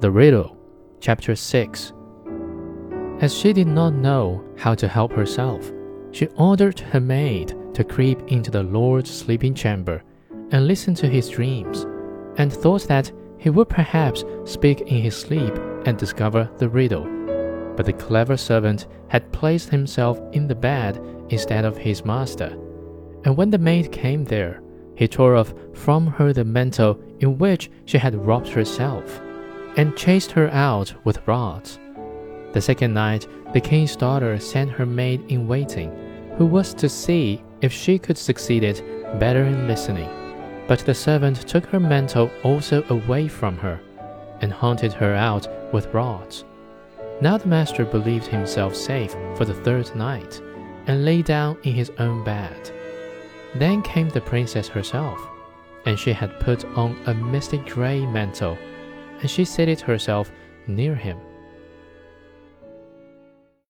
The Riddle, Chapter 6 As she did not know how to help herself, she ordered her maid to creep into the Lord's sleeping chamber and listen to his dreams, and thought that he would perhaps speak in his sleep and discover the riddle. But the clever servant had placed himself in the bed instead of his master, and when the maid came there, he tore off from her the mantle in which she had wrapped herself, and chased her out with rods. The second night, the king's daughter sent her maid in waiting, who was to see if she could succeed it better in listening. But the servant took her mantle also away from her, and hunted her out with rods. Now the master believed himself safe for the third night, and lay down in his own bed. Then came the princess herself, and she had put on a misty gray mantle, and she seated herself near him.